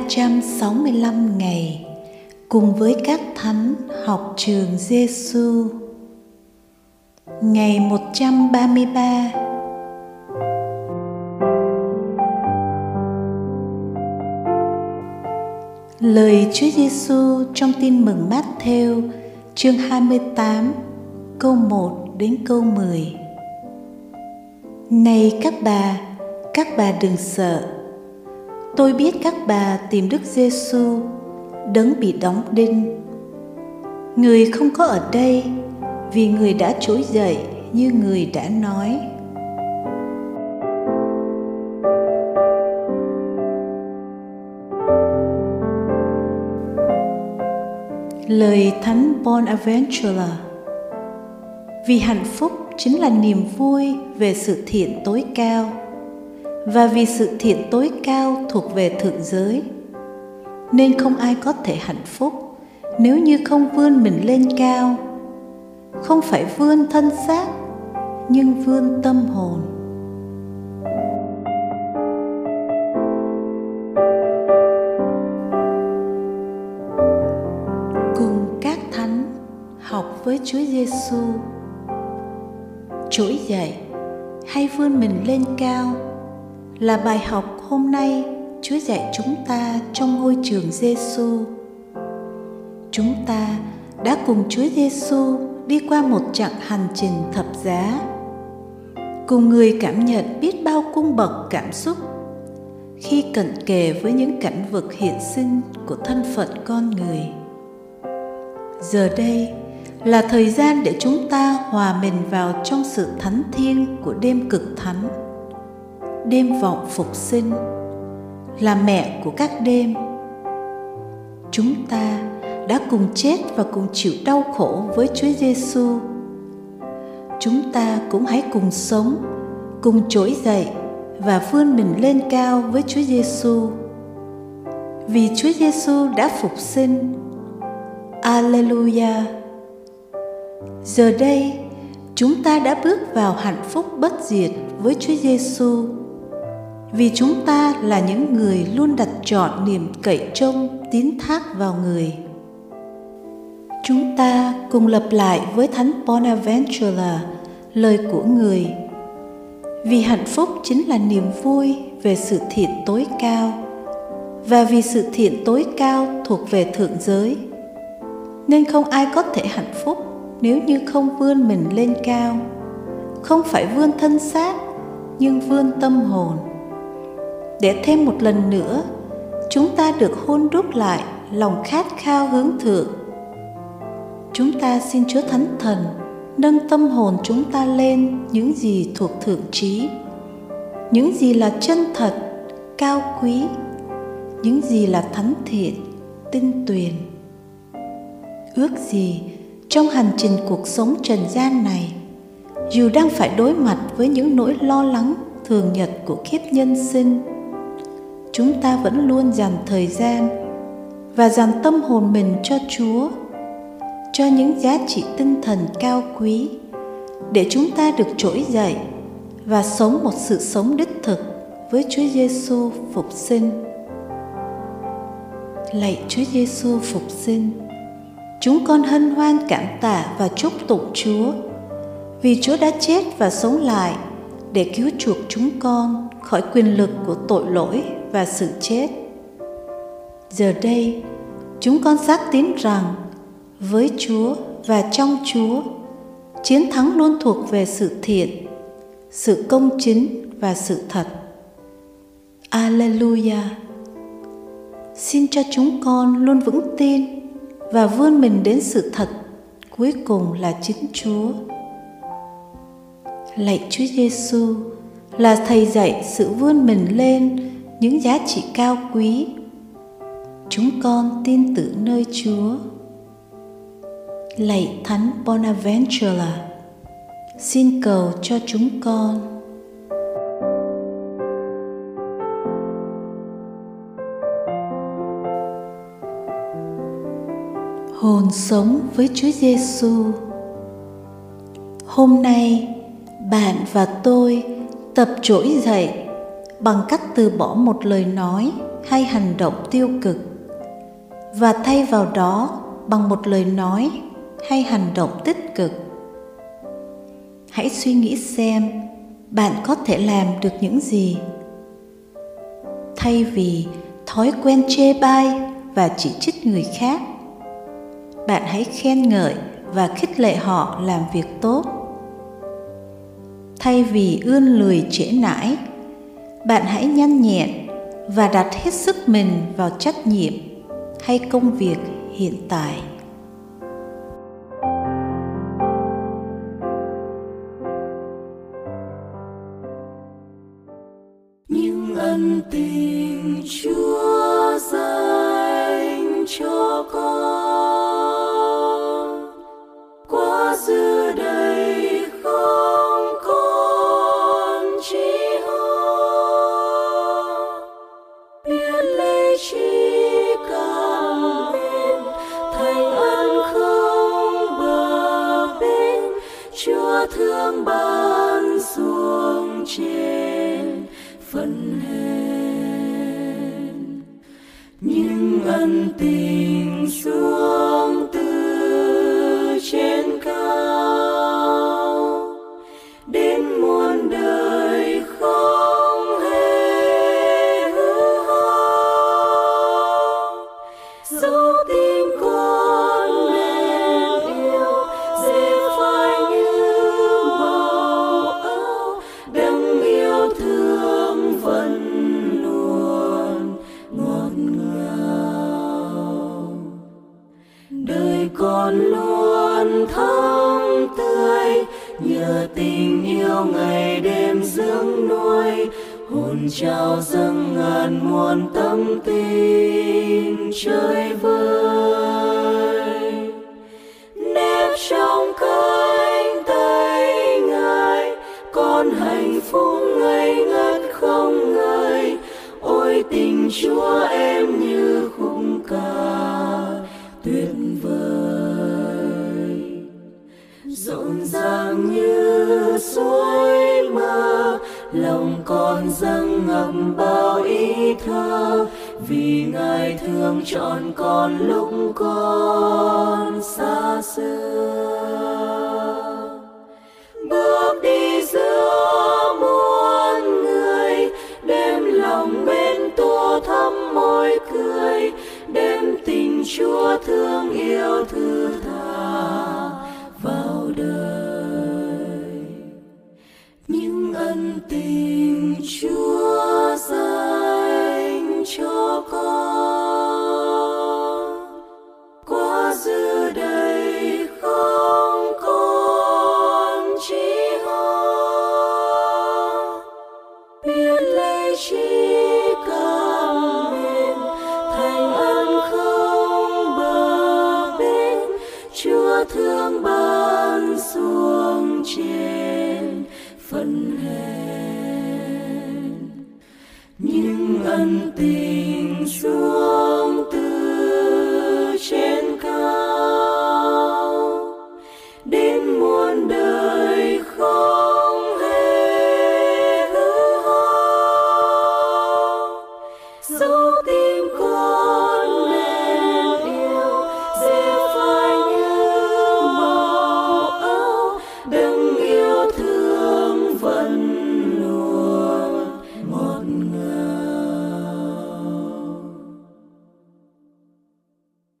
365 ngày cùng với các thánh học trường Giêsu. Ngày 133 Lời Chúa Giêsu trong Tin mừng Matthew chương 28 câu 1 đến câu 10. Này các bà, các bà đừng sợ. Tôi biết các bà tìm Đức Giêsu đấng bị đóng đinh. Người không có ở đây vì người đã trỗi dậy như người đã nói. Lời Thánh Bonaventura Vì hạnh phúc chính là niềm vui về sự thiện tối cao và vì sự thiện tối cao thuộc về thượng giới, nên không ai có thể hạnh phúc nếu như không vươn mình lên cao. Không phải vươn thân xác, nhưng vươn tâm hồn. Cùng các thánh học với Chúa Giêsu trỗi dậy hay vươn mình lên cao là bài học hôm nay Chúa dạy chúng ta trong ngôi trường Giêsu. Chúng ta đã cùng Chúa Giêsu đi qua một chặng hành trình thập giá. Cùng người cảm nhận biết bao cung bậc cảm xúc khi cận kề với những cảnh vực hiện sinh của thân phận con người. Giờ đây là thời gian để chúng ta hòa mình vào trong sự thánh thiêng của đêm cực thánh đêm vọng phục sinh là mẹ của các đêm chúng ta đã cùng chết và cùng chịu đau khổ với Chúa Giêsu. Chúng ta cũng hãy cùng sống, cùng trỗi dậy và vươn mình lên cao với Chúa Giêsu. Vì Chúa Giêsu đã phục sinh. Alleluia. Giờ đây, chúng ta đã bước vào hạnh phúc bất diệt với Chúa Giêsu vì chúng ta là những người luôn đặt trọn niềm cậy trông, tín thác vào người. Chúng ta cùng lập lại với thánh bonaventura, lời của người. Vì hạnh phúc chính là niềm vui về sự thiện tối cao, và vì sự thiện tối cao thuộc về thượng giới. Nên không ai có thể hạnh phúc nếu như không vươn mình lên cao. Không phải vươn thân xác, nhưng vươn tâm hồn để thêm một lần nữa, chúng ta được hôn đúc lại lòng khát khao hướng thượng. Chúng ta xin chúa thánh thần nâng tâm hồn chúng ta lên những gì thuộc thượng trí, những gì là chân thật, cao quý, những gì là thánh thiện, tinh tuyền. Ước gì trong hành trình cuộc sống trần gian này, dù đang phải đối mặt với những nỗi lo lắng thường nhật của kiếp nhân sinh chúng ta vẫn luôn dành thời gian và dành tâm hồn mình cho Chúa, cho những giá trị tinh thần cao quý để chúng ta được trỗi dậy và sống một sự sống đích thực với Chúa Giêsu phục sinh. Lạy Chúa Giêsu phục sinh, chúng con hân hoan cảm tạ và chúc tụng Chúa vì Chúa đã chết và sống lại để cứu chuộc chúng con khỏi quyền lực của tội lỗi và sự chết. Giờ đây, chúng con xác tín rằng, với chúa và trong chúa, chiến thắng luôn thuộc về sự thiện, sự công chính và sự thật. Alleluia. Xin cho chúng con luôn vững tin và vươn mình đến sự thật cuối cùng là chính chúa. Lạy chúa giêsu là thầy dạy sự vươn mình lên những giá trị cao quý. Chúng con tin tưởng nơi chúa. Lạy thánh bonaventura xin cầu cho chúng con. Hồn sống với Chúa Giêsu. Hôm nay, bạn và tôi tập trỗi dậy bằng cách từ bỏ một lời nói hay hành động tiêu cực, và thay vào đó bằng một lời nói hay hành động tích cực. Hãy suy nghĩ xem bạn có thể làm được những gì. Thay vì thói quen chê bai và chỉ trích người khác, bạn hãy khen ngợi và khích lệ họ làm việc tốt. Thay vì ươn lười trễ nải bạn hãy nhanh nhẹn và đặt hết sức mình vào trách nhiệm hay công việc hiện tại. Những ân tình chúa dành cho con quá dư ban xuống trên phần hèn. Những ân tình xuống tình yêu ngày đêm dưỡng nuôi hồn trao dâng ngàn muôn tâm tình chơi vơi. Nếp trong cánh tay ngài, con hạnh phúc ngây ngất không ngơi. Ôi tình chúa em như khung ca tuyệt vời rộn ràng như suối mơ lòng con dâng ngập bao ý thơ. Vì ngài thương chọn con lúc con xa xưa. Tình chúa dành cho con. Quá dư đầy không còn chi ho biết lấy chi cảm ơn thành ân không bờ bến chúa thương ban xuống trên ân tình xuống từ trên